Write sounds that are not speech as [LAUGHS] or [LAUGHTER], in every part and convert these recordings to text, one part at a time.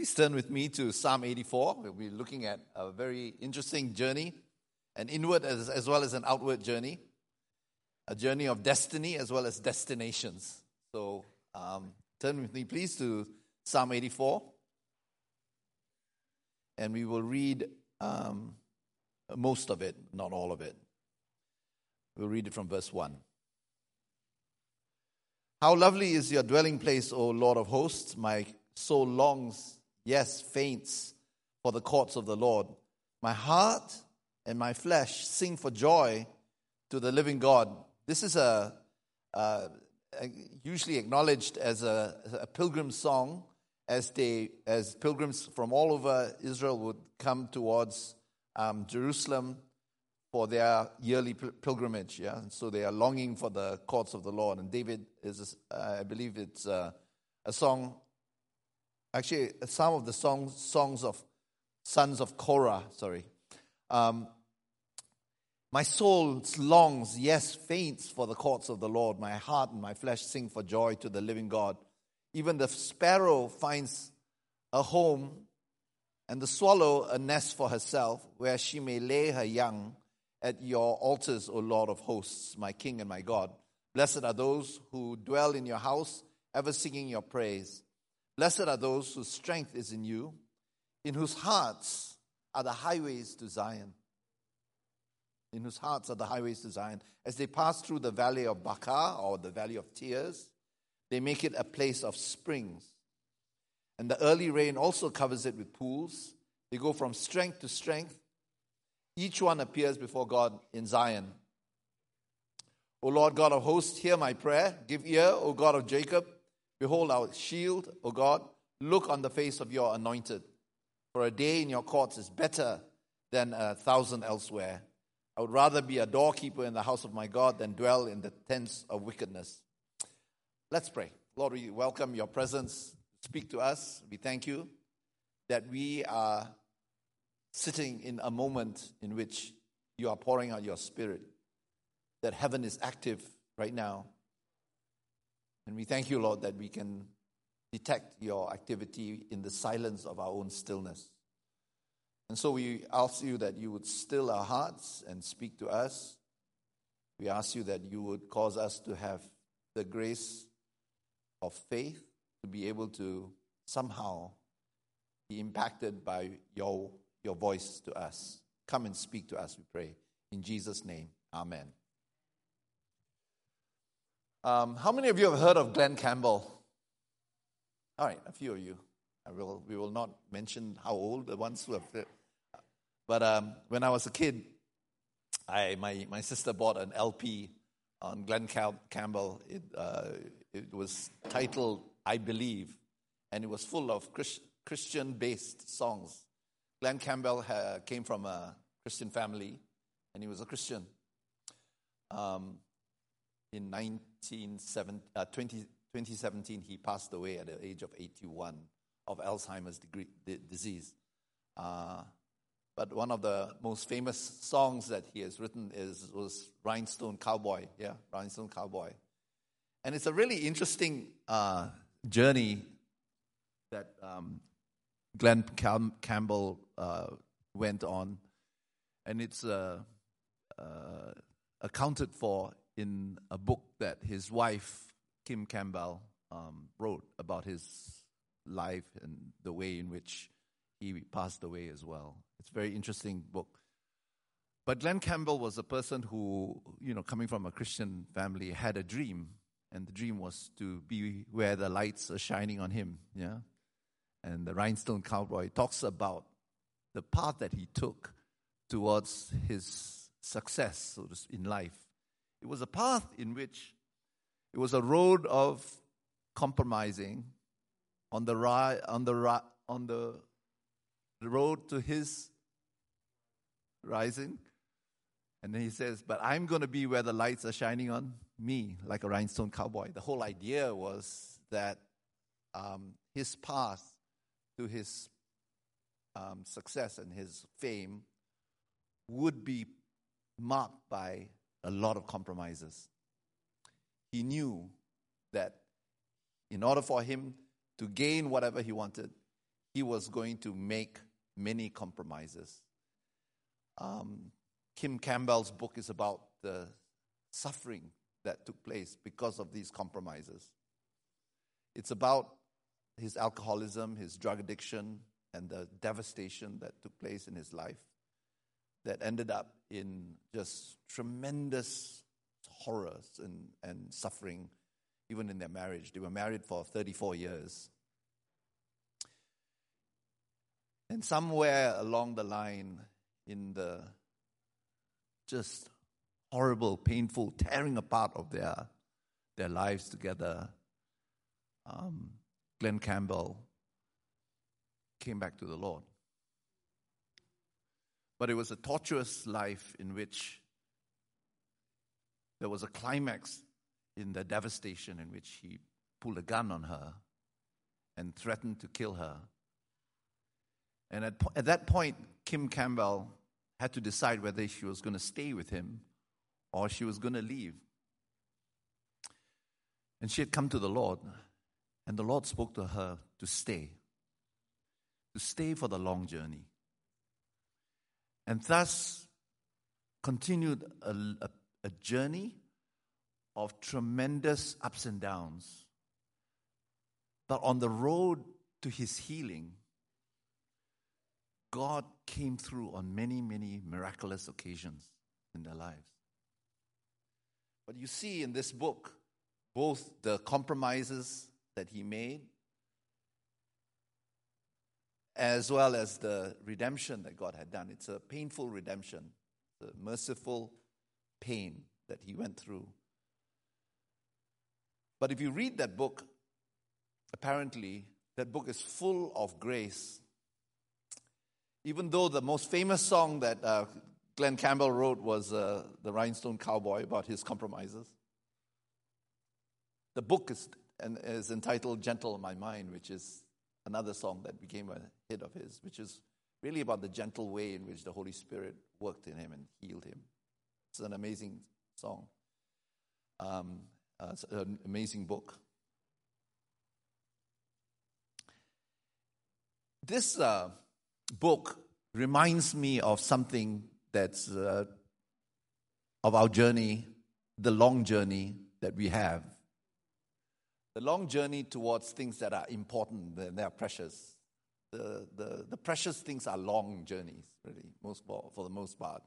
Please turn with me to Psalm 84. We'll be looking at a very interesting journey, an inward as, as well as an outward journey, a journey of destiny as well as destinations. So um, turn with me, please, to Psalm 84. And we will read um, most of it, not all of it. We'll read it from verse 1. How lovely is your dwelling place, O Lord of hosts! My soul longs, yes, faints for the courts of the Lord. My heart and my flesh sing for joy to the living God. This is a, usually acknowledged as a, a pilgrim song as they as pilgrims from all over Israel would come towards um, Jerusalem for their yearly pilgrimage. Yeah, and so they are longing for the courts of the Lord. And David is, uh, I believe, it's uh, a song. Actually, some of the songs songs of sons of Korah. Sorry. Um, my soul longs, yes, faints for the courts of the Lord. My heart and my flesh sing for joy to the living God. Even the sparrow finds a home, and the swallow a nest for herself, where she may lay her young at your altars, O Lord of hosts, my King and my God. Blessed are those who dwell in your house, ever singing your praise. Blessed are those whose strength is in you, in whose hearts are the highways to Zion. In whose hearts are the highways to Zion. As they pass through the valley of Baca or the valley of tears, they make it a place of springs. And the early rain also covers it with pools. They go from strength to strength. Each one appears before God in Zion. O Lord God of hosts, hear my prayer. Give ear, O God of Jacob. Behold our shield, O God. Look on the face of your anointed. For a day in your courts is better than a thousand elsewhere. I would rather be a doorkeeper in the house of my God than dwell in the tents of wickedness. Let's pray. Lord, we welcome your presence. Speak to us. We thank you that we are sitting in a moment in which you are pouring out your spirit, that heaven is active right now. And we thank you, Lord, that we can detect your activity in the silence of our own stillness. And so we ask you that you would still our hearts and speak to us. We ask you that you would cause us to have the grace of faith to be able to somehow be impacted by your your voice to us. Come and speak to us, we pray. In Jesus' name, amen. Um, how many of you have heard of Glen Campbell? All right, a few of you. I will, we will not mention how old the ones who have. But um, when I was a kid, I, my, my sister bought an LP on Glen Campbell. It, uh, it was titled I Believe, and it was full of Christ, Christian based songs. Glen Campbell ha- came from a Christian family, and he was a Christian. Um, in 19, uh, 20, 2017, he passed away at the age of 81 of Alzheimer's degree, disease. Uh, but one of the most famous songs that he has written is was Rhinestone Cowboy. Yeah, Rhinestone Cowboy. And it's a really interesting uh, journey that um, Glen Cam- Campbell uh, went on, and it's uh, uh, accounted for in a book that his wife Kim Campbell um, wrote about his life and the way in which he passed away as well. It's a very interesting book. But Glen Campbell was a person who, you know, coming from a Christian family, had a dream, and the dream was to be where the lights are shining on him. Yeah, and the Rhinestone Cowboy talks about the path that he took towards his success in life. It was a path in which it was a road of compromising on the ri- on the ri- on the road to his rising. And then he says, But I'm going to be where the lights are shining on me, like a rhinestone cowboy. The whole idea was that um, his path to his um, success and his fame would be marked by a lot of compromises. He knew that in order for him to gain whatever he wanted, he was going to make many compromises. Um, Kim Campbell's book is about the suffering that took place because of these compromises. It's about his alcoholism, his drug addiction, and the devastation that took place in his life that ended up in just tremendous horrors and, and suffering, even in their marriage. They were married for 34 years. And somewhere along the line, in the just horrible, painful tearing apart of their, their lives together, um, Glen Campbell came back to the Lord. But it was a tortuous life in which there was a climax in the devastation in which he pulled a gun on her and threatened to kill her and at, at that point, Kim Campbell had to decide whether she was going to stay with him or she was going to leave. And she had come to the Lord, and the Lord spoke to her to stay, to stay for the long journey. And thus continued a, a, a journey of tremendous ups and downs. But on the road to his healing, God came through on many, many miraculous occasions in their lives. But you see in this book both the compromises that he made as well as the redemption that God had done. It's a painful redemption, the merciful pain that he went through. But if you read that book, apparently that book is full of grace even though the most famous song that uh, Glen Campbell wrote was uh, The Rhinestone Cowboy about his compromises. The book is, and is entitled Gentle My Mind, which is another song that became a hit of his, which is really about the gentle way in which the Holy Spirit worked in him and healed him. It's an amazing song, um, uh, it's an amazing book. This uh, book reminds me of something that's uh, of our journey, the long journey that we have. The long journey towards things that are important, and they are precious. The, the, the precious things are long journeys, really, most, for, for the most part.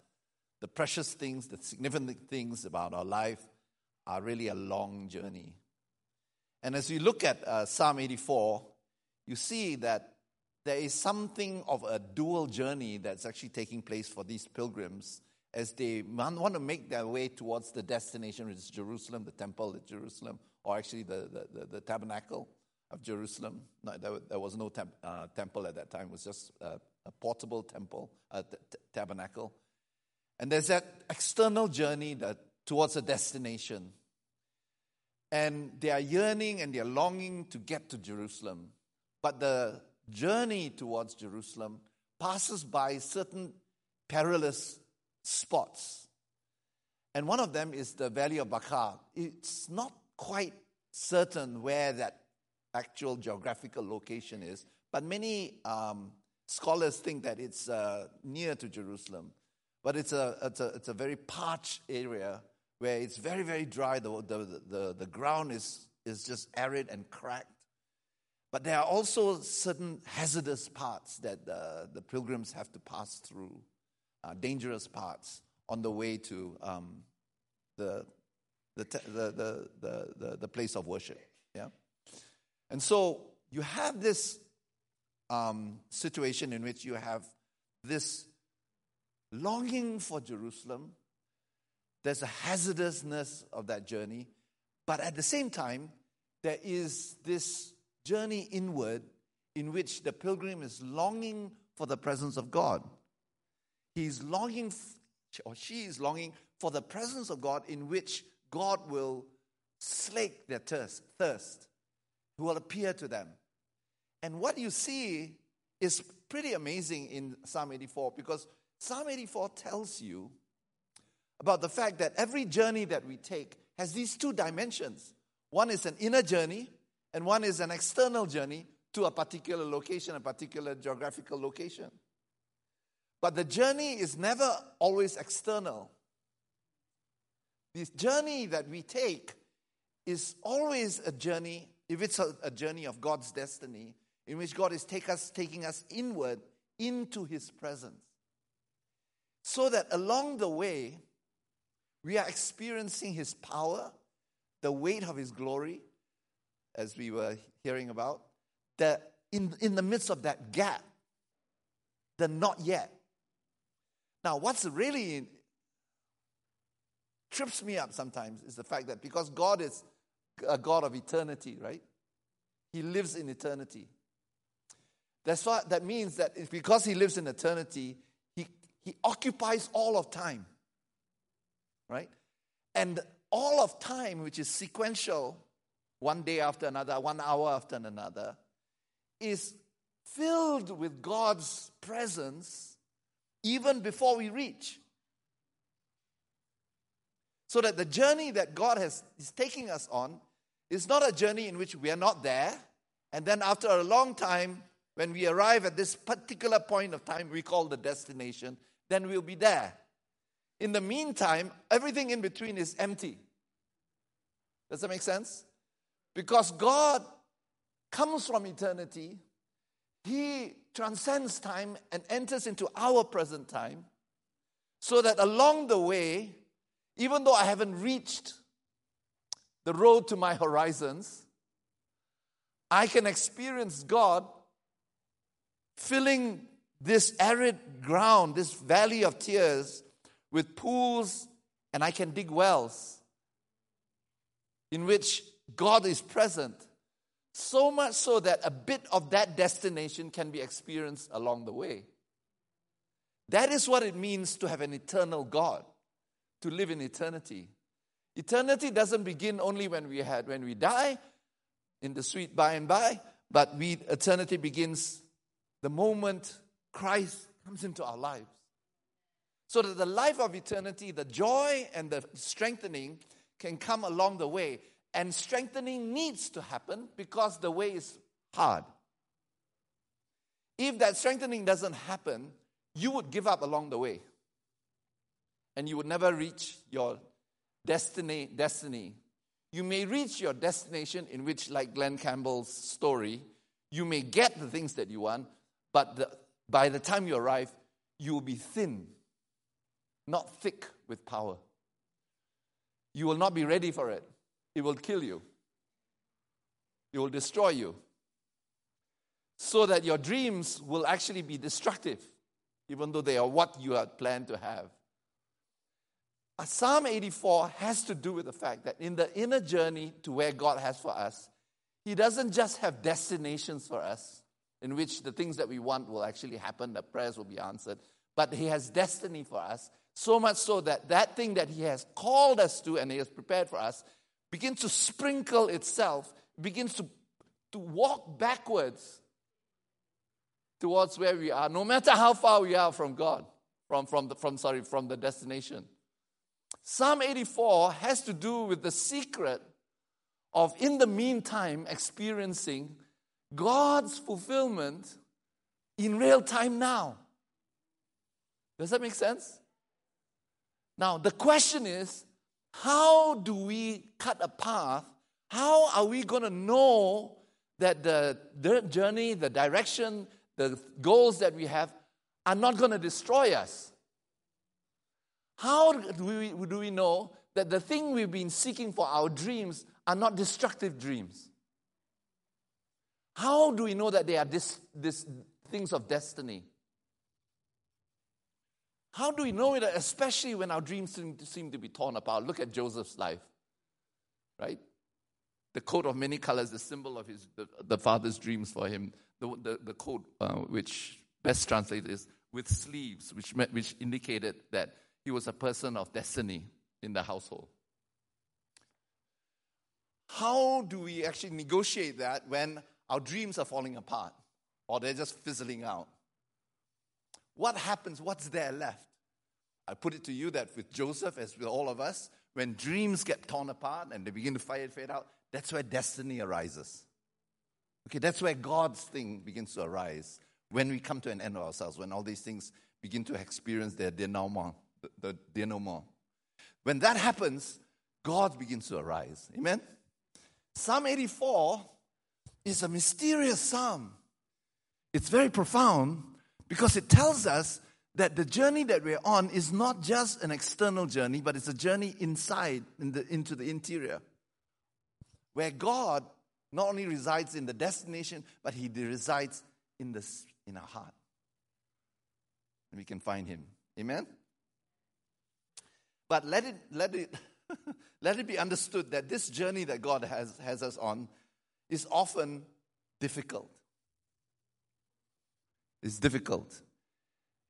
The precious things, the significant things about our life are really a long journey. And as we look at uh, Psalm 84, you see that there is something of a dual journey that's actually taking place for these pilgrims as they want to make their way towards the destination, which is Jerusalem, the temple at Jerusalem, or actually the, the, the, the tabernacle of Jerusalem. No, there, there, was no temp, uh, temple at that time, it was just a, a portable temple, a t- tabernacle. And there's that external journey that, towards a destination. And they are yearning and they are longing to get to Jerusalem. But the journey towards Jerusalem passes by certain perilous spots. And one of them is the Valley of Baca. It's not quite certain where that actual geographical location is, but many um, scholars think that it's uh, near to Jerusalem. But it's a, it's, a, it's a very parched area where it's very, very dry. The, the, the, the ground is, is just arid and cracked. But there are also certain hazardous parts that uh, the pilgrims have to pass through, uh, dangerous parts on the way to um, the, the, the, the, the, the, place of worship. Yeah? And so you have this um, situation in which you have this longing for Jerusalem. There's a hazardousness of that journey. But at the same time, there is this journey inward in which the pilgrim is longing for the presence of God. He's longing, or she is longing for the presence of God in which God will slake their thirst, thirst, who will appear to them. And what you see is pretty amazing in Psalm 84 because Psalm 84 tells you about the fact that every journey that we take has these two dimensions. One is an inner journey, and one is an external journey to a particular location, a particular geographical location. But the journey is never always external. This journey that we take is always a journey, if it's a, a journey of God's destiny, in which God is take us, taking us inward into His presence. So that along the way, we are experiencing His power, the weight of His glory, as we were hearing about, that in, in the midst of that gap, the not yet. Now, what's really trips me up sometimes is the fact that because God is a God of eternity, right? He lives in eternity. That's what that means that because he lives in eternity, he, he occupies all of time. Right? And all of time, which is sequential, one day after another, one hour after another, is filled with God's presence even before we reach. So that the journey that God has, is taking us on is not a journey in which we are not there, and then after a long time, when we arrive at this particular point of time we call the destination, then we'll be there. In the meantime, everything in between is empty. Does that make sense? Because God comes from eternity, He transcends time and enters into our present time, so that along the way, even though I haven't reached the road to my horizons, I can experience God filling this arid ground, this valley of tears, with pools, and I can dig wells in which God is present. So much so that a bit of that destination can be experienced along the way. That is what it means to have an eternal God, to live in eternity. Eternity doesn't begin only when we had when we die in the sweet by and by, but we eternity begins the moment Christ comes into our lives. So that the life of eternity, the joy and the strengthening can come along the way. And strengthening needs to happen because the way is hard. If that strengthening doesn't happen, you would give up along the way. And you would never reach your destiny destiny. You may reach your destination in which, like Glen Campbell's story, you may get the things that you want, but the, by the time you arrive, you will be thin, not thick with power. You will not be ready for it. It will kill you, it will destroy you. So that your dreams will actually be destructive, even though they are what you had planned to have. Psalm 84 has to do with the fact that in the inner journey to where God has for us, He doesn't just have destinations for us, in which the things that we want will actually happen, the prayers will be answered. But He has destiny for us, so much so that that thing that He has called us to and He has prepared for us begins to sprinkle itself, begins to, to walk backwards towards where we are, no matter how far we are from God, from, from, the, from, sorry, from the destination. Psalm 84 has to do with the secret of, in the meantime, experiencing God's fulfillment in real time now. Does that make sense? Now, the question is how do we cut a path? How are we going to know that the, journey, the direction, the goals that we have are not going to destroy us? How do we, do we know that the thing we've been seeking for our dreams are not destructive dreams? How do we know that they are this, this things of destiny? How do we know it, especially when our dreams seem to, seem to be torn apart? Look at Joseph's life, right? The coat of many colors, the symbol of his, the, the father's dreams for him. The, the, the coat, uh, which best translated is with sleeves, which, which indicated that he was a person of destiny in the household. How do we actually negotiate that when our dreams are falling apart or they're just fizzling out. What happens? What's there left? I put it to you that with Joseph, as with all of us, when dreams get torn apart and they begin to fade, fade out, that's where destiny arises. Okay, that's where God's thing begins to arise. When we come to an end of ourselves, when all these things begin to experience their denouement, the, the denouement. When that happens, God begins to arise. Amen? Psalm 84 is a mysterious psalm. It's very profound because it tells us that the journey that we're on is not just an external journey, but it's a journey inside, in the, into the interior, where God not only resides in the destination, but He resides in, the, in our heart. And we can find Him. Amen? But let it, let it, [LAUGHS] let it be understood that this journey that God has, has us on is often difficult. It's difficult.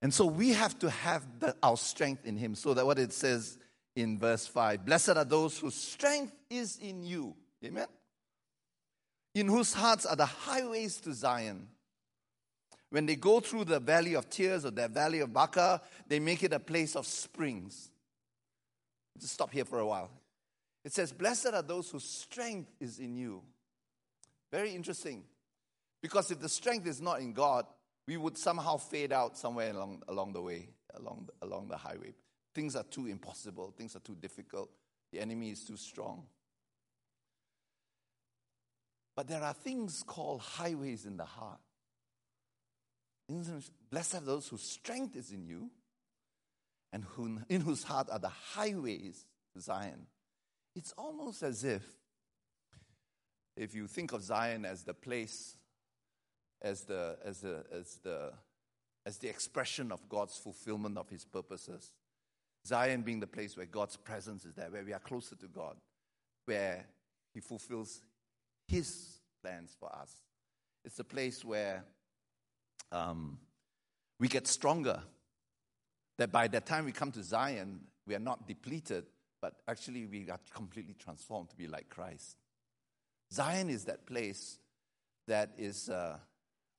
And so we have to have the, our strength in Him. So that what it says in verse 5 Blessed are those whose strength is in you. Amen? In whose hearts are the highways to Zion. When they go through the valley of tears or the valley of Baca, they make it a place of springs. Just stop here for a while. It says, Blessed are those whose strength is in you. Very interesting. Because if the strength is not in God, we would somehow fade out somewhere along, along the way, along the, along the highway. Things are too impossible, things are too difficult, the enemy is too strong. But there are things called highways in the heart. Blessed are those whose strength is in you and in whose heart are the highways to Zion. It's almost as if, if you think of Zion as the place, as the, as the, as the, as the expression of God's fulfillment of his purposes, Zion being the place where God's presence is there, where we are closer to God, where he fulfills his plans for us. It's a place where um, we get stronger that by the time we come to Zion, we are not depleted, but actually we are completely transformed to be like Christ. Zion is that place that is, uh,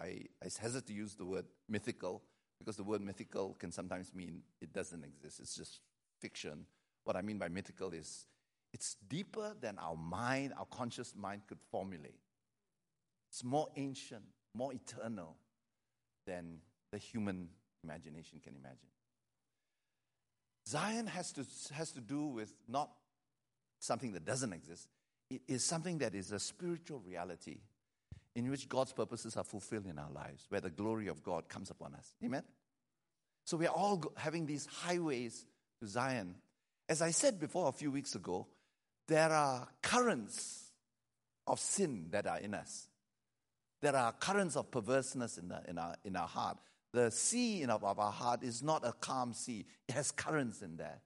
I, I hesitate to use the word mythical because the word mythical can sometimes mean it doesn't exist, it's just fiction. What I mean by mythical is it's deeper than our mind, our conscious mind could formulate. It's more ancient, more eternal than the human imagination can imagine. Zion has to, has to do with not something that doesn't exist, it is something that is a spiritual reality in which God's purposes are fulfilled in our lives, where the glory of God comes upon us. Amen? So we are all having these highways to Zion. As I said before a few weeks ago, there are currents of sin that are in us. There are currents of perverseness in, the, in, our, in our heart the sea in of our heart is not a calm sea. It has currents in there.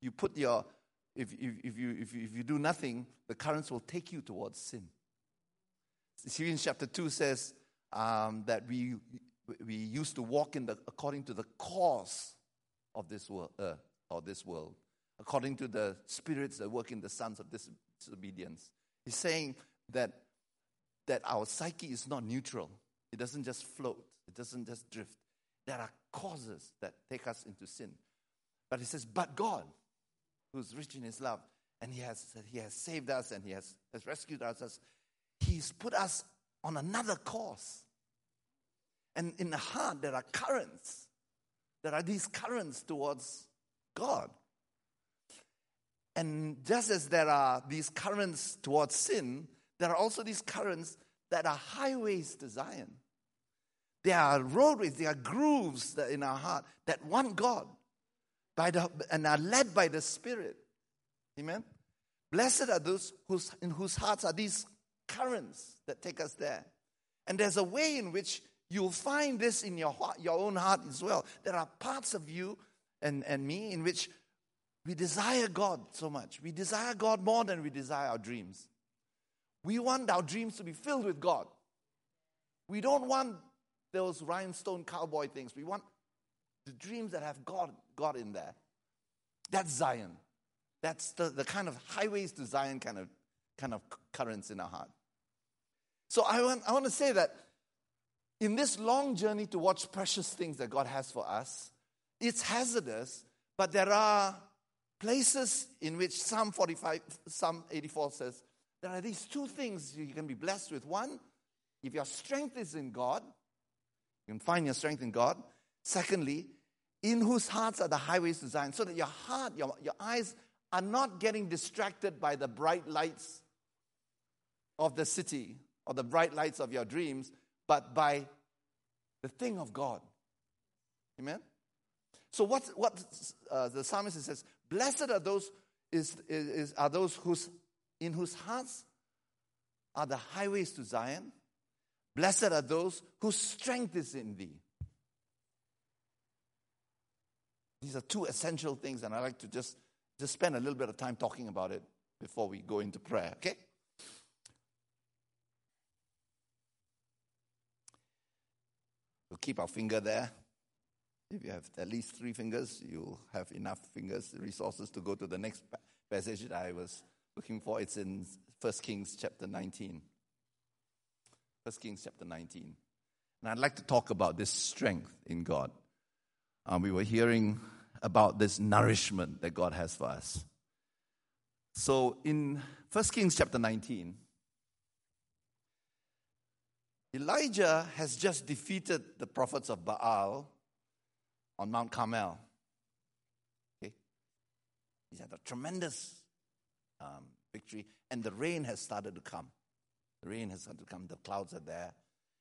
You put your, if, if, if, you, if, you, if you do nothing, the currents will take you towards sin. Ephesians chapter 2 says um, that we, we used to walk in the, according to the course of this world, uh, or this world, according to the spirits that work in the sons of disobedience. He's saying that, that our psyche is not neutral. It doesn't just float. It doesn't just drift there are causes that take us into sin. But he says, but God, who's rich in his love, and he has, he has saved us and he has, has rescued us, he's put us on another course. And in the heart, there are currents. There are these currents towards God. And just as there are these currents towards sin, there are also these currents that are highways to Zion. There are roadways, there are grooves in our heart that want God by the, and are led by the Spirit. Amen? Blessed are those whose, in whose hearts are these currents that take us there. And there's a way in which you'll find this in your, heart, your own heart as well. There are parts of you and, and me in which we desire God so much. We desire God more than we desire our dreams. We want our dreams to be filled with God. We don't want those rhinestone cowboy things. We want the dreams that have God, God in there. That's Zion. That's the, the kind of highways to Zion kind of, kind of currents in our heart. So I want, I want to say that in this long journey to watch precious things that God has for us, it's hazardous, but there are places in which Psalm 45, Psalm 84 says, there are these two things you can be blessed with. One, if your strength is in God, you can find your strength in God. Secondly, in whose hearts are the highways to Zion, so that your heart, your, your eyes are not getting distracted by the bright lights of the city or the bright lights of your dreams, but by the thing of God. Amen? So what, what uh, the psalmist says, blessed are those, is, is, are those whose, in whose hearts are the highways to Zion. Blessed are those whose strength is in thee. These are two essential things, and I like to just just spend a little bit of time talking about it before we go into prayer, okay? We'll keep our finger there. If you have at least three fingers, you'll have enough fingers, resources to go to the next passage that I was looking for. It's in 1 Kings chapter 19. 1 Kings chapter 19. And I'd like to talk about this strength in God. Um, we were hearing about this nourishment that God has for us. So in 1 Kings chapter 19, Elijah has just defeated the prophets of Baal on Mount Carmel. Okay? He's had a tremendous um, victory, and the rain has started to come. The rain has started to come, the clouds are there,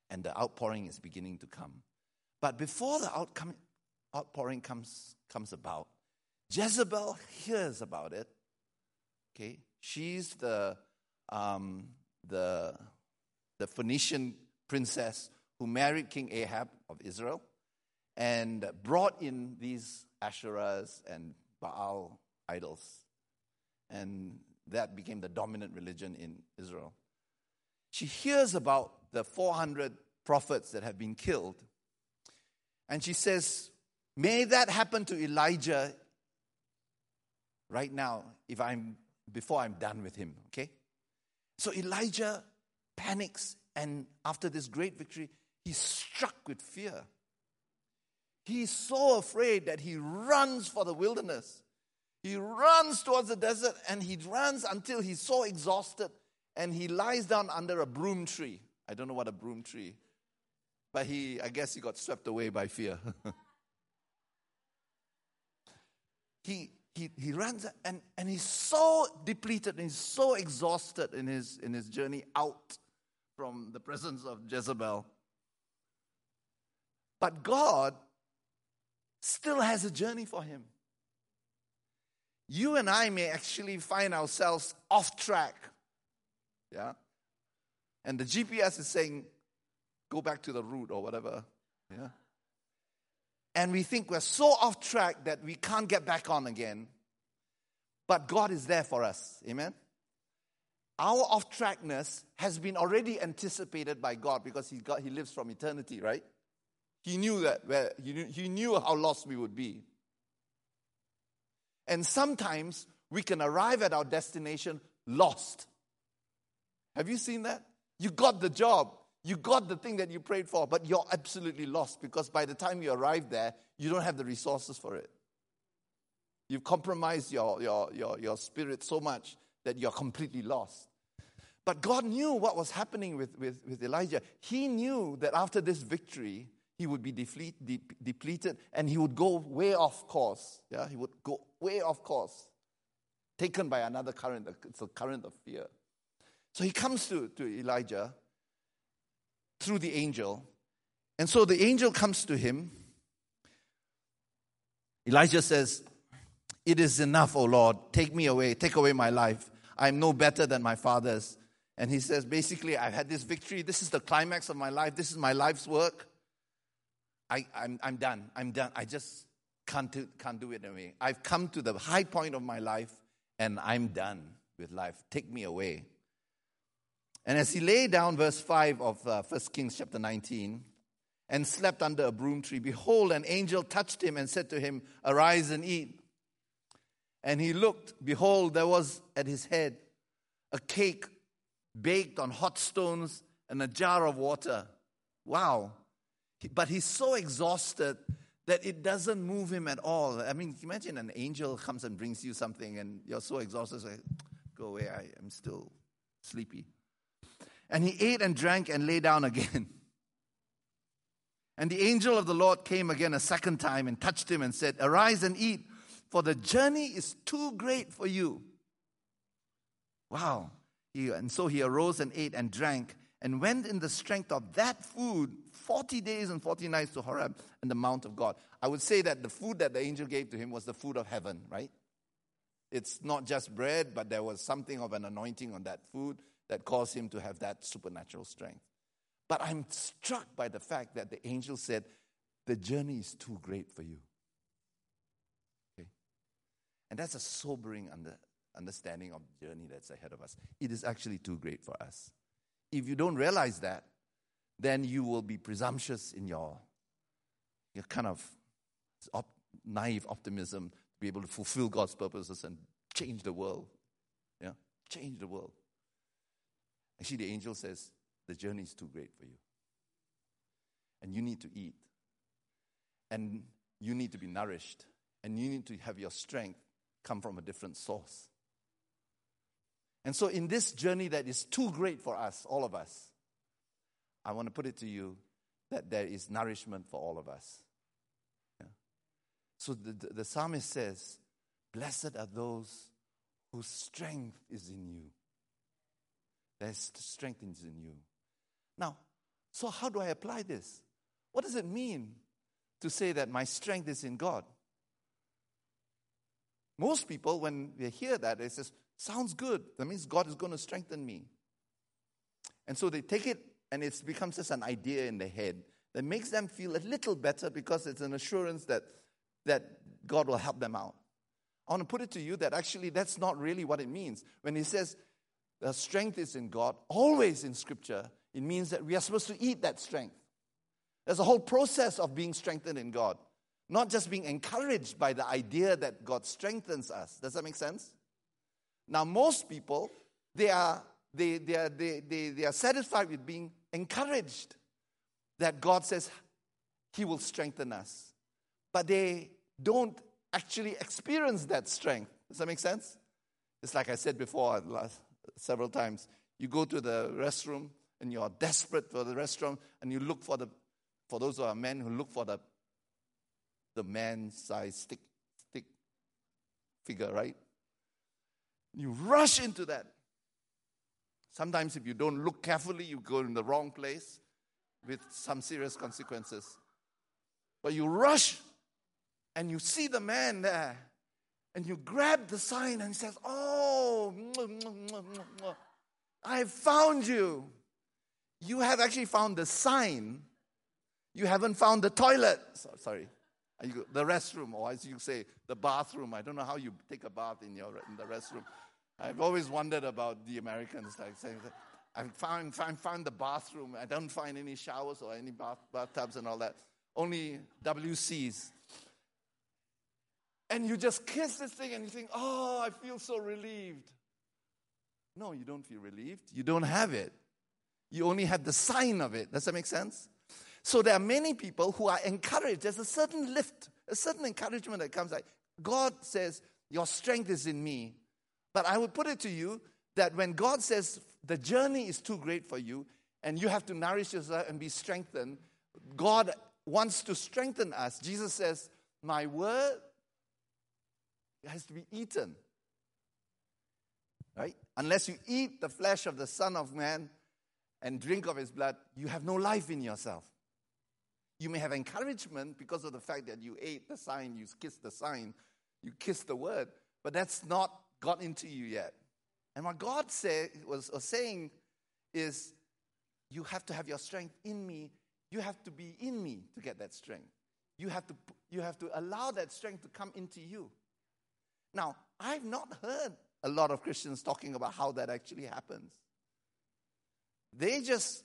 and the outpouring is beginning to come. But before the outpouring comes, comes about, Jezebel hears about it. Okay, she's the um, the the Phoenician princess who married King Ahab of Israel and brought in these Asherahs and Baal idols, and that became the dominant religion in Israel. She hears about the 400 prophets that have been killed, and she says, May that happen to Elijah right now if I'm before I'm done with him, okay? So Elijah panics and after this great victory, he's struck with fear. He's so afraid that he runs for the wilderness. He runs towards the desert and he runs until he's so exhausted and he lies down under a broom tree. I don't know what a broom tree, but he, I guess he got swept away by fear. [LAUGHS] he, he, he runs and, and he's so depleted and he's so exhausted in his, in his journey out from the presence of Jezebel. But God still has a journey for him. You and I may actually find ourselves off track. Yeah? And the GPS is saying, go back to the route or whatever. Yeah? and we think we're so off track that we can't get back on again. But God is there for us. Amen? Our off trackness has been already anticipated by God because he, got, he lives from eternity, right? He knew that, where, he, knew, he knew how lost we would be. And sometimes we can arrive at our destination lost. Have you seen that? You got the job, you got the thing that you prayed for, but you're absolutely lost because by the time you arrive there, you don't have the resources for it. You've compromised your, your, your, your spirit so much that you're completely lost. But God knew what was happening with, with, with Elijah. He knew that after this victory, he would be de- depleted and he would go way off course. Yeah, he would go way off course, taken by another current. It's a current of fear. So he comes to, to Elijah through the angel. And so the angel comes to him. Elijah says, It is enough, O Lord. Take me away. Take away my life. I am no better than my fathers. And he says, basically, I've had this victory. This is the climax of my life. This is my life's work. I, I'm, I'm done. I'm done. I just can't do, can't do it anyway. I've come to the high point of my life and I'm done with life. Take me away. And as he lay down, verse 5 of uh, 1 Kings chapter 19, and slept under a broom tree, behold, an angel touched him and said to him, Arise and eat. And he looked, behold, there was at his head a cake baked on hot stones and a jar of water. Wow. But he's so exhausted that it doesn't move him at all. I mean, imagine an angel comes and brings you something and you're so exhausted, like, go away, I am still sleepy. And he ate and drank and lay down again. [LAUGHS] And the angel of the Lord came again a second time and touched him and said, Arise and eat, for the journey is too great for you. Wow. He, and so he arose and ate and drank and went in the strength of that food 40 days and 40 nights to Horeb and the Mount of God. I would say that the food that the angel gave to him was the food of heaven, right? It's not just bread, but there was something of an anointing on that food that caused him to have that supernatural strength. But I'm struck by the fact that the angel said, The journey is too great for you. Okay? And that's a sobering under, understanding of the journey that's ahead of us. It is actually too great for us. If you don't realize that, then you will be presumptuous in your, your kind of op- naive optimism to be able to fulfill God's purposes and change the world. Yeah? Change the world. Actually, the angel says, the journey is too great for you. And you need to eat. And you need to be nourished. And you need to have your strength come from a different source. And so, in this journey that is too great for us, all of us, I want to put it to you that there is nourishment for all of us. Yeah? So, the, the, the psalmist says, Blessed are those whose strength is in you. Their strengthens in you. Now, so how do I apply this? What does it mean to say that my strength is in God? Most people, when they hear that, they say, sounds good. That means God is going to strengthen me. And so they take it and it becomes just an idea in their head that makes them feel a little better because it's an assurance that, that God will help them out. I want to put it to you that actually that's not really what it means. When he says the strength is in God, always in Scripture, it means that we are supposed to eat that strength. There's a whole process of being strengthened in God, not just being encouraged by the idea that God strengthens us. Does that make sense? Now, most people, they are, they, they, are, they, they, they are satisfied with being encouraged that God says He will strengthen us. But they don't actually experience that strength. Does that make sense? It's like I said before last, several times. You go to the restroom and you are desperate for the restroom and you look for the, for those who are men who look for the, the man size stick, stick figure, right? You rush into that. Sometimes, if you don't look carefully, you go in the wrong place with some serious consequences. But you rush and you see the man there and you grab the sign and says, Oh, I found you. You have actually found the sign. You haven't found the toilet. sorry. The restroom, or as you say, the bathroom. I don't know how you take a bath in, your, in the restroom. I've always wondered about the Americans, like saying, I found, found, found the bathroom. I don't find any showers or any bath, bathtubs and all that. Only WCs. And you just kiss this thing and you think, oh, I feel so relieved. No, you don't feel relieved. You don't have it. You only have the sign of it. Does that make sense? So there are many people who are encouraged. There's a certain lift, a certain encouragement that comes like, God says, Your strength is in me. But I would put it to you that when God says the journey is too great for you and you have to nourish yourself and be strengthened, God wants to strengthen us. Jesus says, My word has to be eaten. Right? Unless you eat the flesh of the Son of Man and drink of his blood, you have no life in yourself. You may have encouragement because of the fact that you ate the sign, you kissed the sign, you kissed the word, but that's not got into you yet. And what God say, was, was saying is, you have to have your strength in me. You have to be in me to get that strength. You have to, you have to allow that strength to come into you. Now, I've not heard a lot of Christians talking about how that actually happens. They just,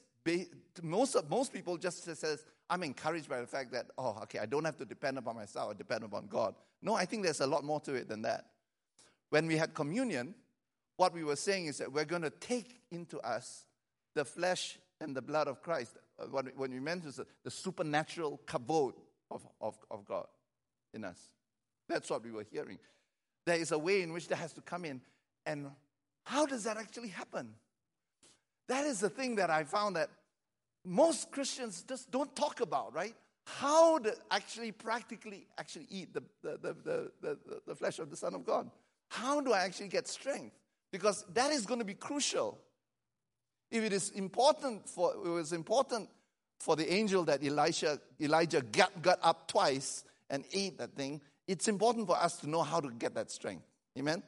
most, of, most people just says, I'm encouraged by the fact that, oh, okay, I don't have to depend upon myself, I depend upon God. No, I think there's a lot more to it than that. When we had communion, what we were saying is that we're going to take into us the flesh and the blood of Christ. Uh, when we mentioned the supernatural kavod of, of, of God in us. That's what we were hearing. There is a way in which that has to come in. And how does that actually happen? That is the thing that I found that most Christians just don't talk about, right? How to actually practically actually eat the, the, the, the, the, flesh of the Son of God. How do I actually get strength? Because that is going to be crucial. If it is important for it was important for the angel that Elisha, Elijah got, got up twice and ate that thing, it's important for us to know how to get that strength. Amen?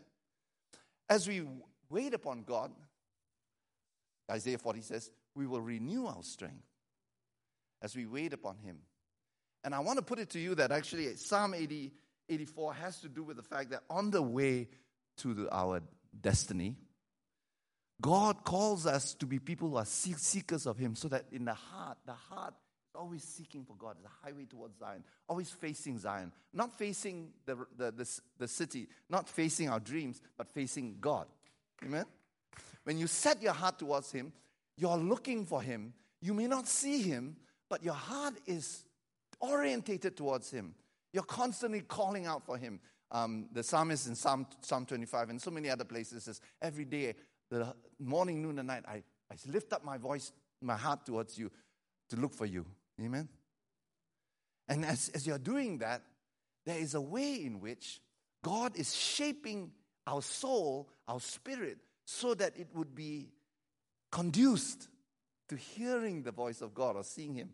As we wait upon God, Isaiah 40 says, we will renew our strength as we wait upon Him. And I want to put it to you that actually Psalm 80, 84 has to do with the fact that on the way to the, our destiny, God calls us to be people who are seekers of Him so that in the heart, the heart always seeking for God. It's a highway towards Zion, always facing Zion, not facing the, the, the, the city, not facing our dreams, but facing God. Amen? When you set your heart towards Him, you're looking for Him. You may not see Him, but your heart is orientated towards Him. You're constantly calling out for Him. Um, the psalmist in Psalm, Psalm 25 and so many other places says, Every day, the morning, noon, and night, I, I lift up my voice, my heart towards you to look for you. Amen? And as, as you're doing that, there is a way in which God is shaping our soul, our spirit, so that it would be conduced to hearing the voice of God or seeing Him.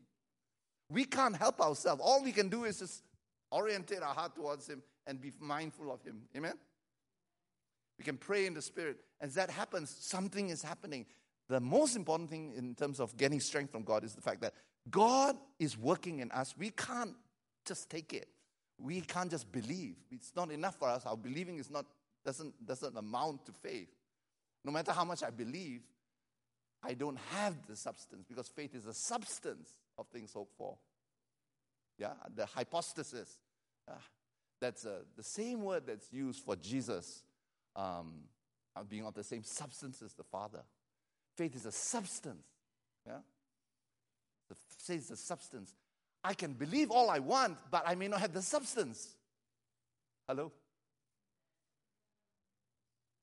We can't help ourselves. All we can do is just orientate our heart towards Him and be mindful of Him. Amen? We can pray in the Spirit. As that happens, something is happening. The most important thing in terms of getting strength from God is the fact that God is working in us. We can't just take it. We can't just believe. It's not enough for us. Our believing is not doesn't doesn't amount to faith. No matter how much I believe, I don't have the substance because faith is the substance of things hoped for. Yeah, the hypostasis. Uh, that's uh, the same word that's used for Jesus um, being of the same substance as the Father. Faith is a substance. Yeah? The faith is a substance. I can believe all I want, but I may not have the substance. Hello?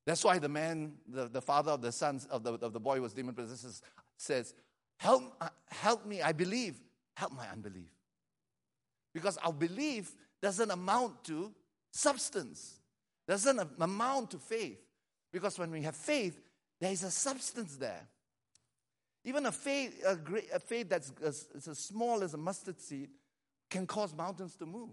That's why the man, the, the father of the sons of the, of the boy was demon possessed, says, help, uh, help me, I believe. Help my unbelief. Because our belief doesn't amount to substance, doesn't amount to faith. Because when we have faith, there is a substance there. Even a faith, a, great, a faith that's as, as small as a mustard seed can cause mountains to move.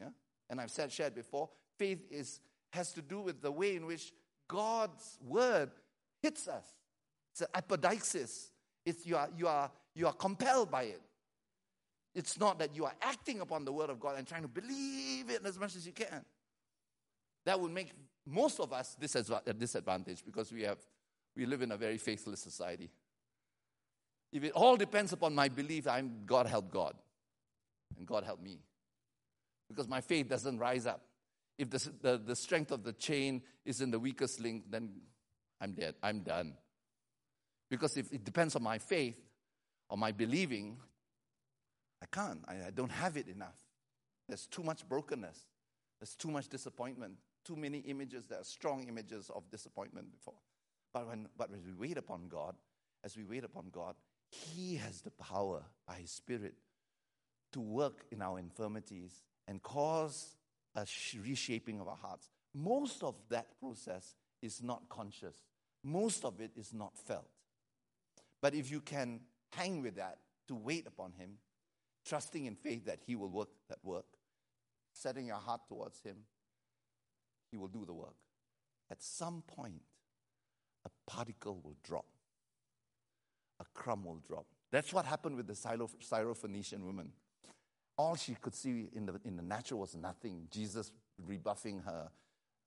Yeah? And I've said, shared before, faith is, has to do with the way in which God's word hits us. It's an apodeixis. It's you are, you, are, you are compelled by it. It's not that you are acting upon the word of God and trying to believe it as much as you can. That would make most of us at uh, disadvantage because we, have, we live in a very faithless society. If it all depends upon my belief, I'm God help God. And God help me. Because my faith doesn't rise up. If the, the, the strength of the chain is in the weakest link, then I'm dead. I'm done. Because if it depends on my faith or my believing, I can't. I, I don't have it enough. There's too much brokenness. There's too much disappointment. Too many images that are strong images of disappointment before. But when but as we wait upon God, as we wait upon God, He has the power by His Spirit to work in our infirmities and cause a reshaping of our hearts. Most of that process is not conscious. Most of it is not felt. But if you can hang with that to wait upon Him, trusting in faith that He will work that work, setting your heart towards Him, He will do the work. At some point, a particle will drop, a crumb will drop. That's what happened with the Syrophoenician woman. All she could see in the, in the natural was nothing. Jesus rebuffing her,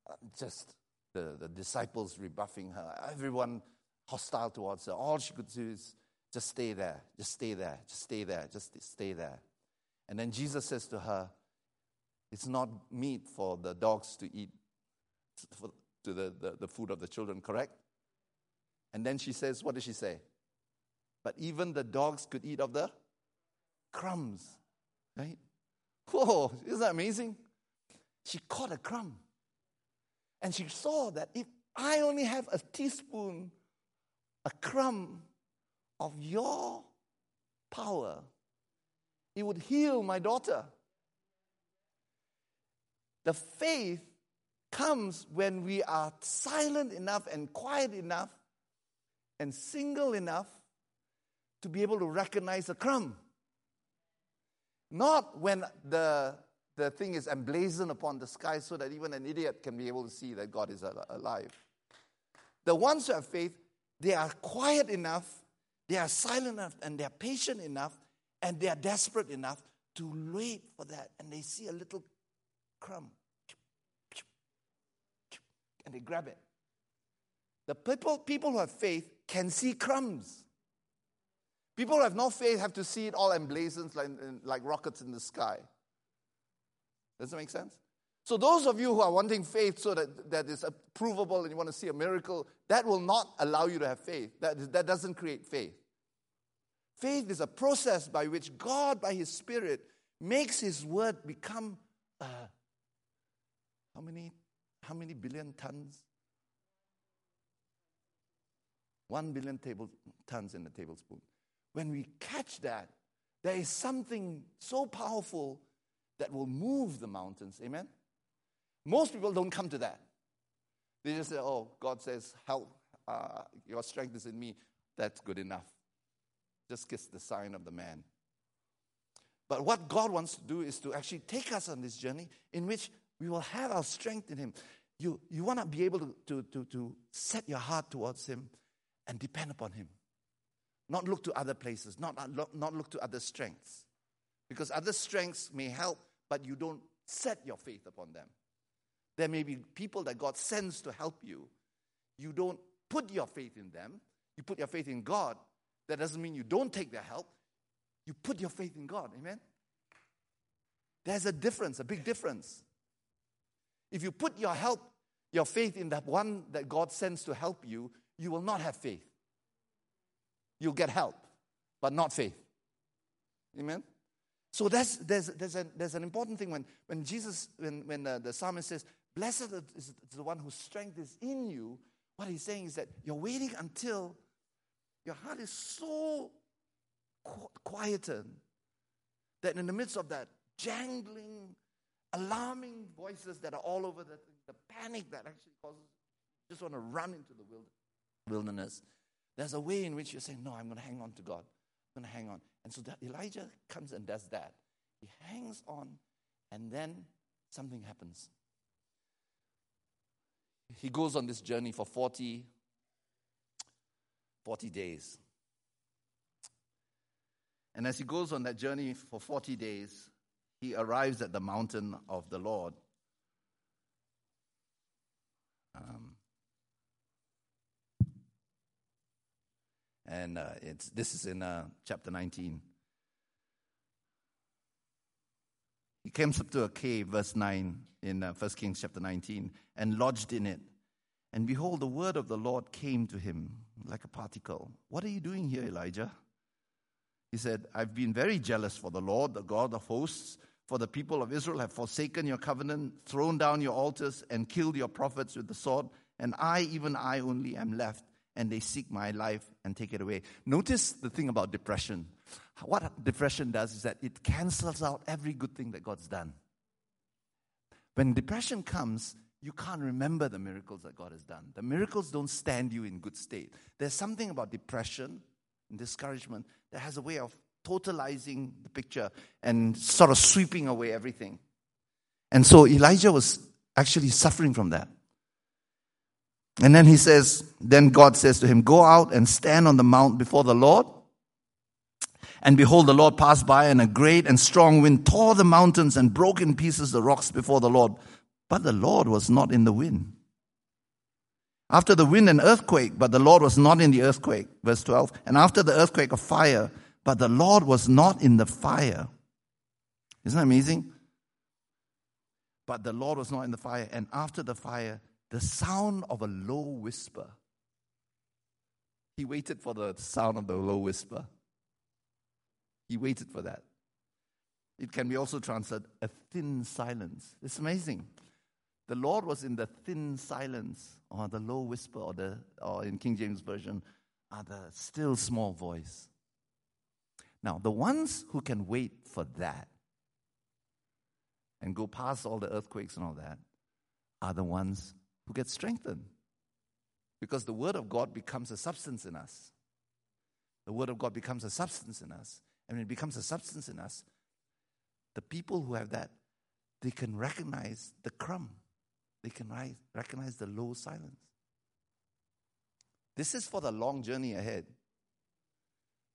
uh, just the, the disciples rebuffing her, everyone hostile towards her. All she could do is just stay there, just stay there, just stay there, just stay there. And then Jesus says to her, It's not meat for the dogs to eat, to the, the, the food of the children, correct? And then she says, What does she say? But even the dogs could eat of the crumbs, right? Whoa, isn't that amazing? She caught a crumb. And she saw that if I only have a teaspoon a crumb of your power, it would heal my daughter. The faith comes when we are silent enough and quiet enough and single enough to be able to recognize a crumb. Not when the, the thing is emblazoned upon the sky so that even an idiot can be able to see that God is alive. The ones who have faith, they are quiet enough, they are silent enough, and they are patient enough, and they are desperate enough to wait for that. And they see a little crumb and they grab it. The people, people who have faith can see crumbs. People who have no faith have to see it all emblazoned like, like rockets in the sky. Does that make sense? So, those of you who are wanting faith so that that is provable and you want to see a miracle, that will not allow you to have faith. That, that doesn't create faith. Faith is a process by which God, by His Spirit, makes His word become uh, how many how many billion tons? One billion table, tons in a tablespoon. When we catch that, there is something so powerful that will move the mountains. Amen? Most people don't come to that. They just say, oh, God says, help, uh, your strength is in me. That's good enough. Just kiss the sign of the man. But what God wants to do is to actually take us on this journey in which we will have our strength in Him. You, you want to be able to, to, to, set your heart towards Him and depend upon Him. Not look to other places, not, not look to other strengths. Because other strengths may help, but you don't set your faith upon them. There may be people that God sends to help you. You don't put your faith in them, you put your faith in God. That doesn't mean you don't take their help. You put your faith in God. Amen? There's a difference, a big difference. If you put your help, your faith in that one that God sends to help you, you will not have faith. You'll get help, but not faith. Amen? So that's, there's, there's, a, there's an important thing when, when Jesus, when, when uh, the psalmist says, Blessed is the one whose strength is in you, what he's saying is that you're waiting until your heart is so quieted that in the midst of that jangling, alarming voices that are all over the, thing, the panic that actually causes you just want to run into the wilderness. There's a way in which you're saying, No, I'm going to hang on to God. I'm going to hang on. And so Elijah comes and does that. He hangs on, and then something happens. He goes on this journey for 40, 40 days. And as he goes on that journey for 40 days, he arrives at the mountain of the Lord. Um, and uh, it's, this is in uh, chapter 19. He comes up to a cave, verse 9 in uh, 1 Kings chapter 19, and lodged in it. And behold, the word of the Lord came to him like a particle. What are you doing here, Elijah? He said, I've been very jealous for the Lord, the God of hosts, for the people of Israel have forsaken your covenant, thrown down your altars, and killed your prophets with the sword. And I, even I only, am left, and they seek my life and take it away. Notice the thing about depression. What depression does is that it cancels out every good thing that God's done. When depression comes, you can't remember the miracles that God has done. The miracles don't stand you in good state. There's something about depression and discouragement that has a way of totalizing the picture and sort of sweeping away everything. And so Elijah was actually suffering from that. And then he says, then God says to him, Go out and stand on the mount before the Lord. And behold, the Lord passed by, and a great and strong wind tore the mountains and broke in pieces the rocks before the Lord. But the Lord was not in the wind. After the wind, an earthquake, but the Lord was not in the earthquake. Verse 12. And after the earthquake, a fire, but the Lord was not in the fire. Isn't that amazing? But the Lord was not in the fire. And after the fire, the sound of a low whisper. He waited for the sound of the low whisper. He waited for that. It can be also translated a thin silence. It's amazing. The Lord was in the thin silence, or the low whisper, or, the, or in King James Version, are the still small voice. Now, the ones who can wait for that and go past all the earthquakes and all that are the ones who get strengthened. Because the Word of God becomes a substance in us. The Word of God becomes a substance in us. And when it becomes a substance in us, the people who have that, they can recognize the crumb. They can recognize the low silence. This is for the long journey ahead.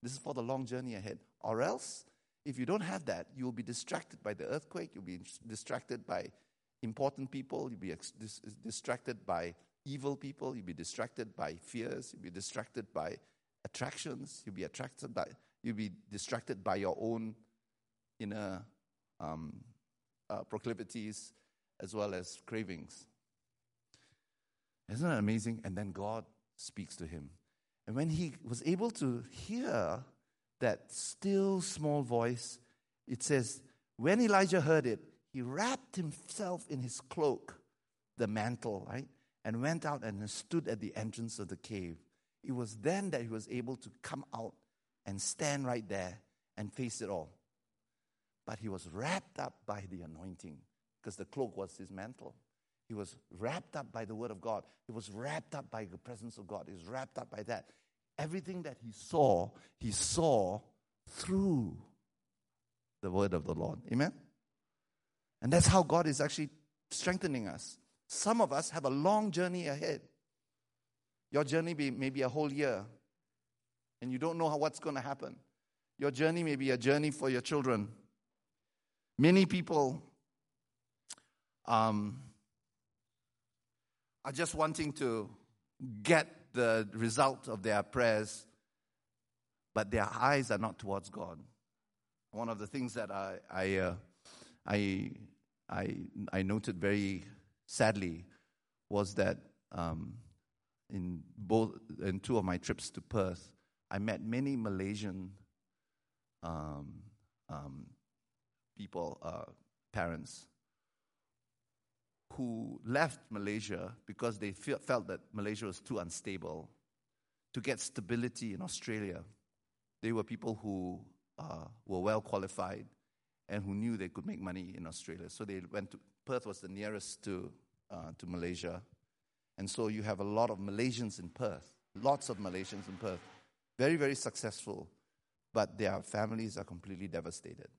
This is for the long journey ahead. Or else, if you don't have that, you'll be distracted by the earthquake, you'll be distracted by important people, you'll be dis- distracted by evil people, you'll be distracted by fears, you'll be distracted by attractions, you'll be attracted by you'll be distracted by your own inner um, uh, proclivities as well as cravings. Isn't that amazing? And then God speaks to him. And when he was able to hear that still small voice, it says, when Elijah heard it, he wrapped himself in his cloak, the mantle, right? And went out and stood at the entrance of the cave. It was then that he was able to come out and stand right there and face it all. But he was wrapped up by the anointing because the cloak was his mantle. He was wrapped up by the word of God. He was wrapped up by the presence of God. He was wrapped up by that. Everything that he saw, he saw through the word of the Lord. Amen? And that's how God is actually strengthening us. Some of us have a long journey ahead. Your journey may, may be a whole year, and you don't know how, what's going to happen. Your journey may be a journey for your children. Many people um, are just wanting to get the result of their prayers, but their eyes are not towards God. One of the things that I, I, uh, I, I, I, noted very sadly was that um, in both in two of my trips to Perth, I met many Malaysian um, um, people, uh, parents, who left Malaysia because they felt that Malaysia was too unstable to get stability in Australia. They were people who uh, were well qualified and who knew they could make money in Australia. So they went to Perth was the nearest to uh, to Malaysia, and so you have a lot of Malaysians in Perth, lots of Malaysians in Perth, very very successful, but their families are completely devastated.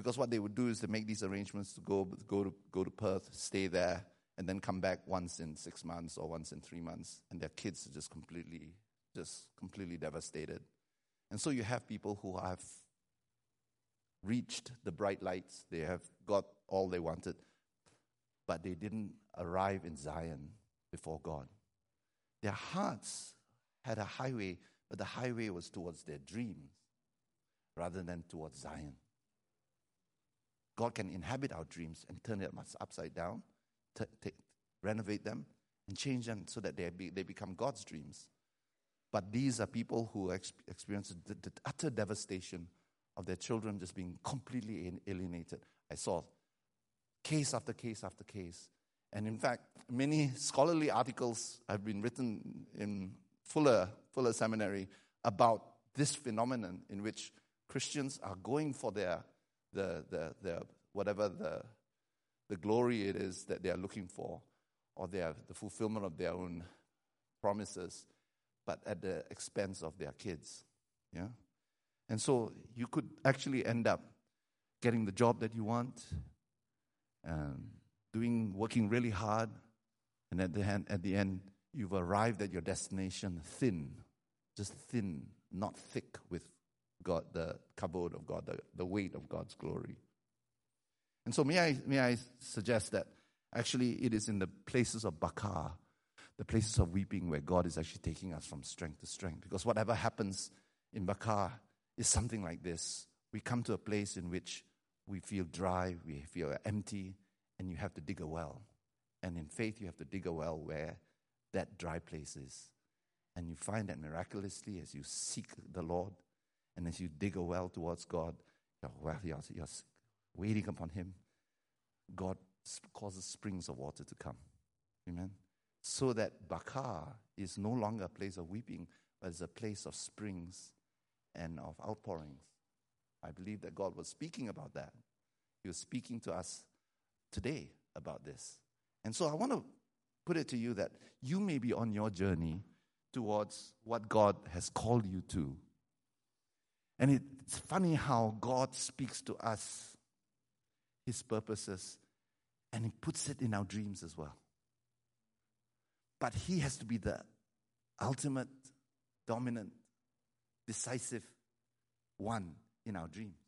Because what they would do is to make these arrangements to go, go, to, go to Perth, stay there, and then come back once in six months or once in three months. And their kids are just completely, just completely devastated. And so you have people who have reached the bright lights, they have got all they wanted, but they didn't arrive in Zion before God. Their hearts had a highway, but the highway was towards their dreams rather than towards Zion. God can inhabit our dreams and turn them upside down, t- t- renovate them, and change them so that they, be, they become God's dreams. But these are people who ex- experience the, the, utter devastation of their children just being completely alienated. I saw case after case after case. And in fact, many scholarly articles have been written in Fuller, Fuller Seminary about this phenomenon in which Christians are going for their the, the, the whatever the, the glory it is that they are looking for, or the fulfillment of their own promises, but at the expense of their kids. Yeah? And so you could actually end up getting the job that you want, um, doing, working really hard, and at the, end, at the end, you've arrived at your destination thin, just thin, not thick with God, the kabod of God, the, the weight of God's glory. And so, may I, may I suggest that actually it is in the places of Baca, the places of weeping, where God is actually taking us from strength to strength. Because whatever happens in Baca is something like this. We come to a place in which we feel dry, we feel empty, and you have to dig a well. And in faith, you have to dig a well where that dry place is. And you find that miraculously as you seek the Lord, and as you dig a well towards God, you're, well, you're, you're waiting upon Him, God causes springs of water to come. Amen. So that Baca is no longer a place of weeping, but it's a place of springs and of outpourings. I believe that God was speaking about that. He was speaking to us today about this. And so I want to put it to you that you may be on your journey towards what God has called you to. And it's funny how God speaks to us his purposes and he puts it in our dreams as well. But he has to be the ultimate, dominant, decisive one in our dreams.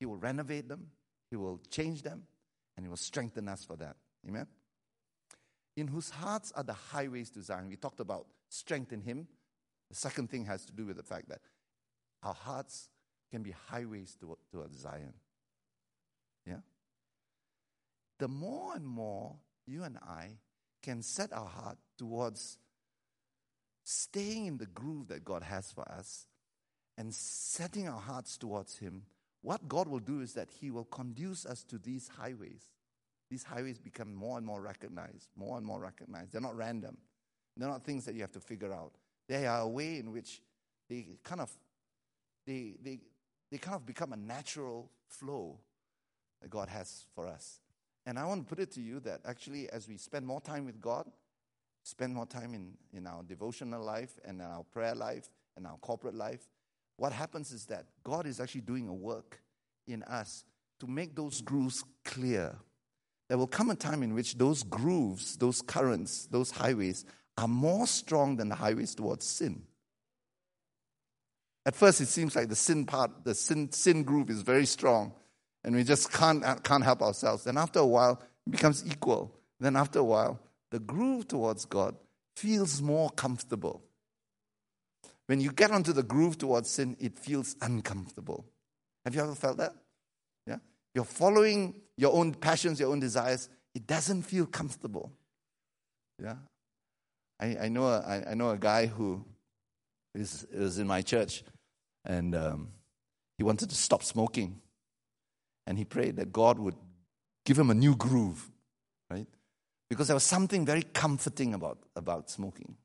He will renovate them, he will change them, and he will strengthen us for that. Amen? In whose hearts are the highways to Zion. We talked about strength in him. The second thing has to do with the fact that our hearts can be highways to, towards Zion. Yeah? The more and more you and I can set our heart towards staying in the groove that God has for us and setting our hearts towards Him, what God will do is that He will conduce us to these highways. These highways become more and more recognized, more and more recognized. They're not random, they're not things that you have to figure out. They are a way in which they kind of they, they, they kind of become a natural flow that God has for us. And I want to put it to you that actually, as we spend more time with God, spend more time in, in our devotional life and our prayer life and our corporate life, what happens is that God is actually doing a work in us to make those grooves clear. There will come a time in which those grooves, those currents, those highways are more strong than the highways towards sin. At first, it seems like the sin part, the sin, sin groove is very strong, and we just can't, can't help ourselves. Then, after a while, it becomes equal. Then, after a while, the groove towards God feels more comfortable. When you get onto the groove towards sin, it feels uncomfortable. Have you ever felt that? Yeah? You're following your own passions, your own desires, it doesn't feel comfortable. Yeah? I, I, know, a, I, I know a guy who is, was in my church, and um, he wanted to stop smoking. And he prayed that God would give him a new groove, right? Because there was something very comforting about, about smoking.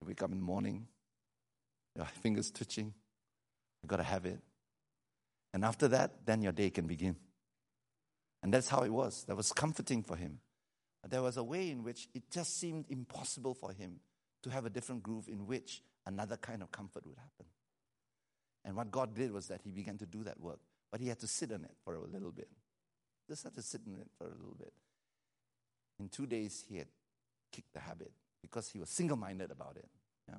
You wake up in the morning, your fingers twitching, you got to have it. And after that, then your day can begin. And that's how it was. That was comforting for him. There was a way in which it just seemed impossible for him to have a different groove in which another kind of comfort would happen. And what God did was that He began to do that work, but He had to sit on it for a little bit. Just had to sit on it for a little bit. In two days, he had kicked the habit because he was single minded about it. Yeah?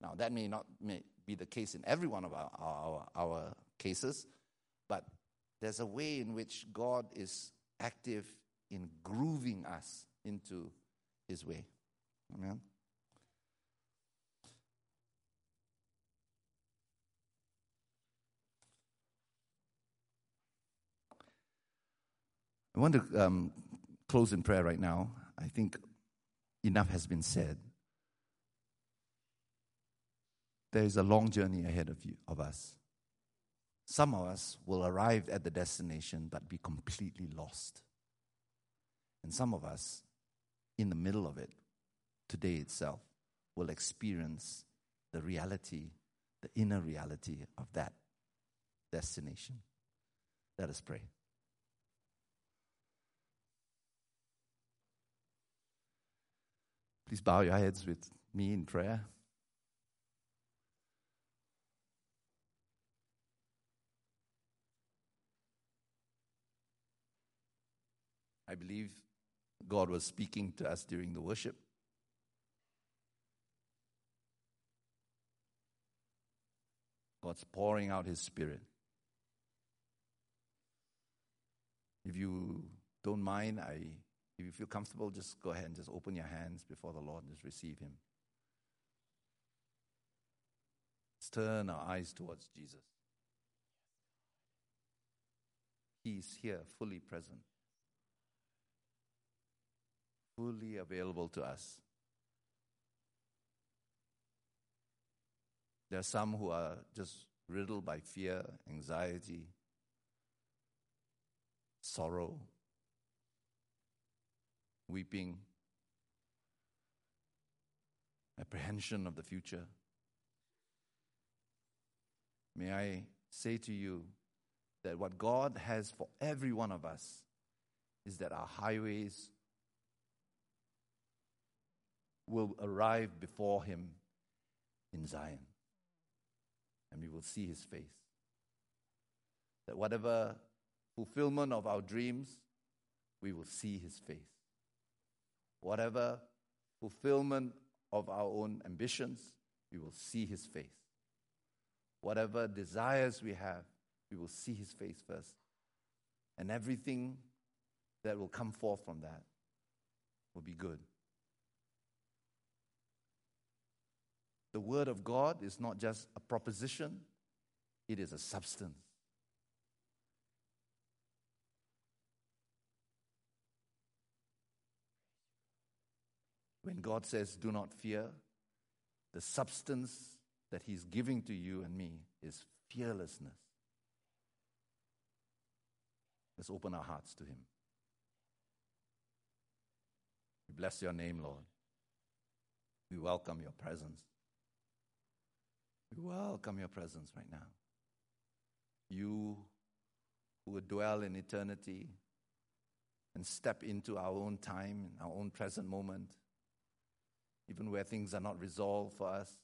Now, that may not may be the case in every one of our, our, our cases, but there's a way in which God is active in grooving us into His way. Amen. I want to um, close in prayer right now. I think enough has been said. There is a long journey ahead of you, of us. Some of us will arrive at the destination but be completely lost. And some of us, in the middle of it, today itself, will experience the reality, the inner reality of that destination. Let us pray. Please bow your heads with me in prayer. I believe God was speaking to us during the worship. God's pouring out His Spirit. If you don't mind, I if you feel comfortable, just go ahead and just open your hands before the Lord and just receive Him. Let's turn our eyes towards Jesus. He's here, fully present, fully available to us. There are some who are just riddled by fear, anxiety, sorrow, weeping. apprehension of the future. May I say to you that what God has for every one of us is that our highways will arrive before Him in Zion and we will see His face. That whatever fulfillment of our dreams, we will see His face. Whatever fulfillment of our own ambitions, we will see His face. Whatever desires we have, we will see His face first. And everything that will come forth from that will be good. The Word of God is not just a proposition, it is a substance. When God says, Do not fear, the substance that He's giving to you and me is fearlessness. Let's open our hearts to Him. We bless your name, Lord. We welcome your presence. We welcome your presence right now. You who would dwell in eternity and step into our own time, our own present moment, even where things are not resolved for us,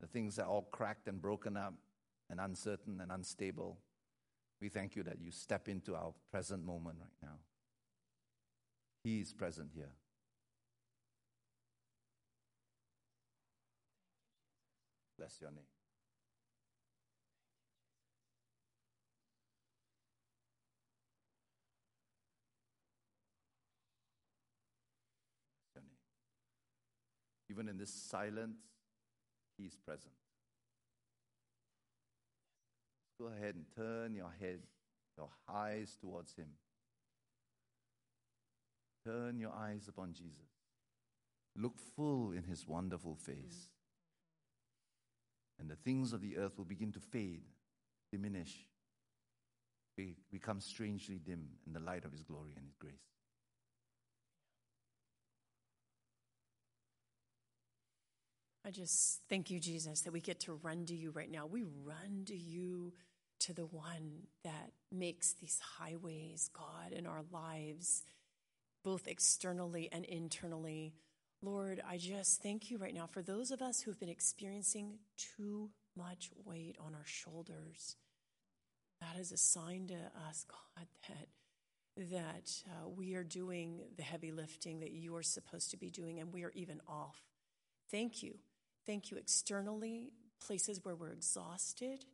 the things are all cracked and broken up and uncertain and unstable. We thank you that you step into our present moment right now. He is present here. Bless your name. Your name. Even in this silence, He is present. Go ahead and turn your head, your eyes towards Him. Turn your eyes upon Jesus. Look full in His wonderful face and the things of the earth will begin to fade, diminish, become strangely dim in the light of His glory and His grace. I just thank you, Jesus, that we get to run to you right now. We run to you, to the one that makes these highways, God, in our lives, both externally and internally. Lord, I just thank you right now for those of us who've been experiencing too much weight on our shoulders. That is a sign to us, God, that that uh, we are doing the heavy lifting that you are supposed to be doing, and we are even off. Thank you. Thank you externally, places where we're exhausted,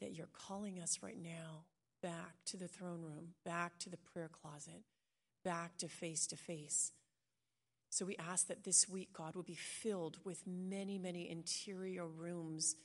that you're calling us right now back to the throne room, back to the prayer closet, back to face to face so we ask that this week, God, will be filled with many, many interior rooms,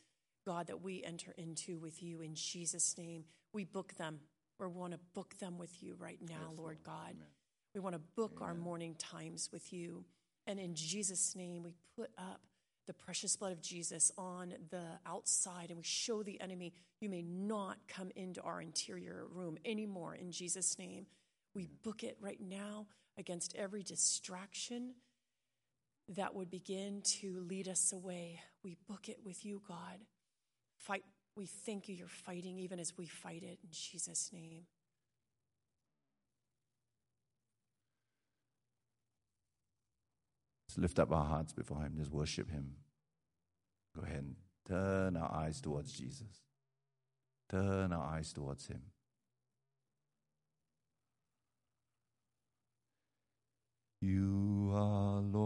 God, that we enter into with you in Jesus' name. We book them or want to book them with you right now, yes, Lord God. Amen. We want to book Amen. our morning times with you. And in Jesus' name, we put up the precious blood of Jesus on the outside and we show the enemy, you may not come into our interior room anymore in Jesus' name. We book it right now against every distraction that would begin to lead us away. We book it with you, God. Fight. We thank you you're fighting even as we fight it in Jesus' name. Let's lift up our hearts before Him, just worship Him. Go ahead and turn our eyes towards Jesus. Turn our eyes towards Him. You are Lord.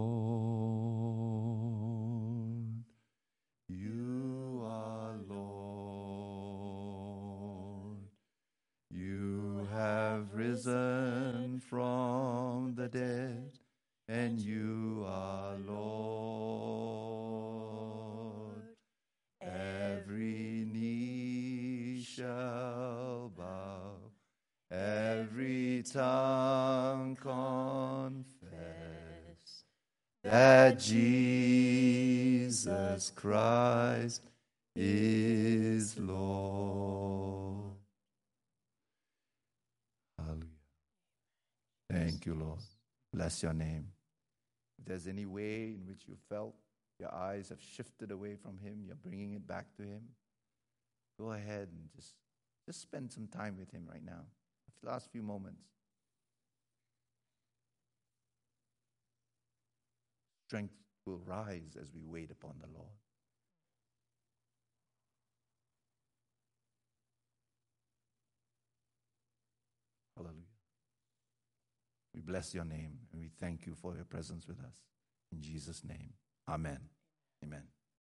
You are Lord. You have risen from the dead, and you are Lord. Every knee shall bow, every tongue confess that Jesus Christ is Lord. Hallelujah. Thank you, Lord. Bless your name. There's any way in which you felt your eyes have shifted away from Him, you're bringing it back to Him, go ahead and just, just spend some time with Him right now. The last few moments. Strength will rise as we wait upon the Lord. Hallelujah. We bless your name and we thank you for your presence with us. In Jesus' name, amen. Amen.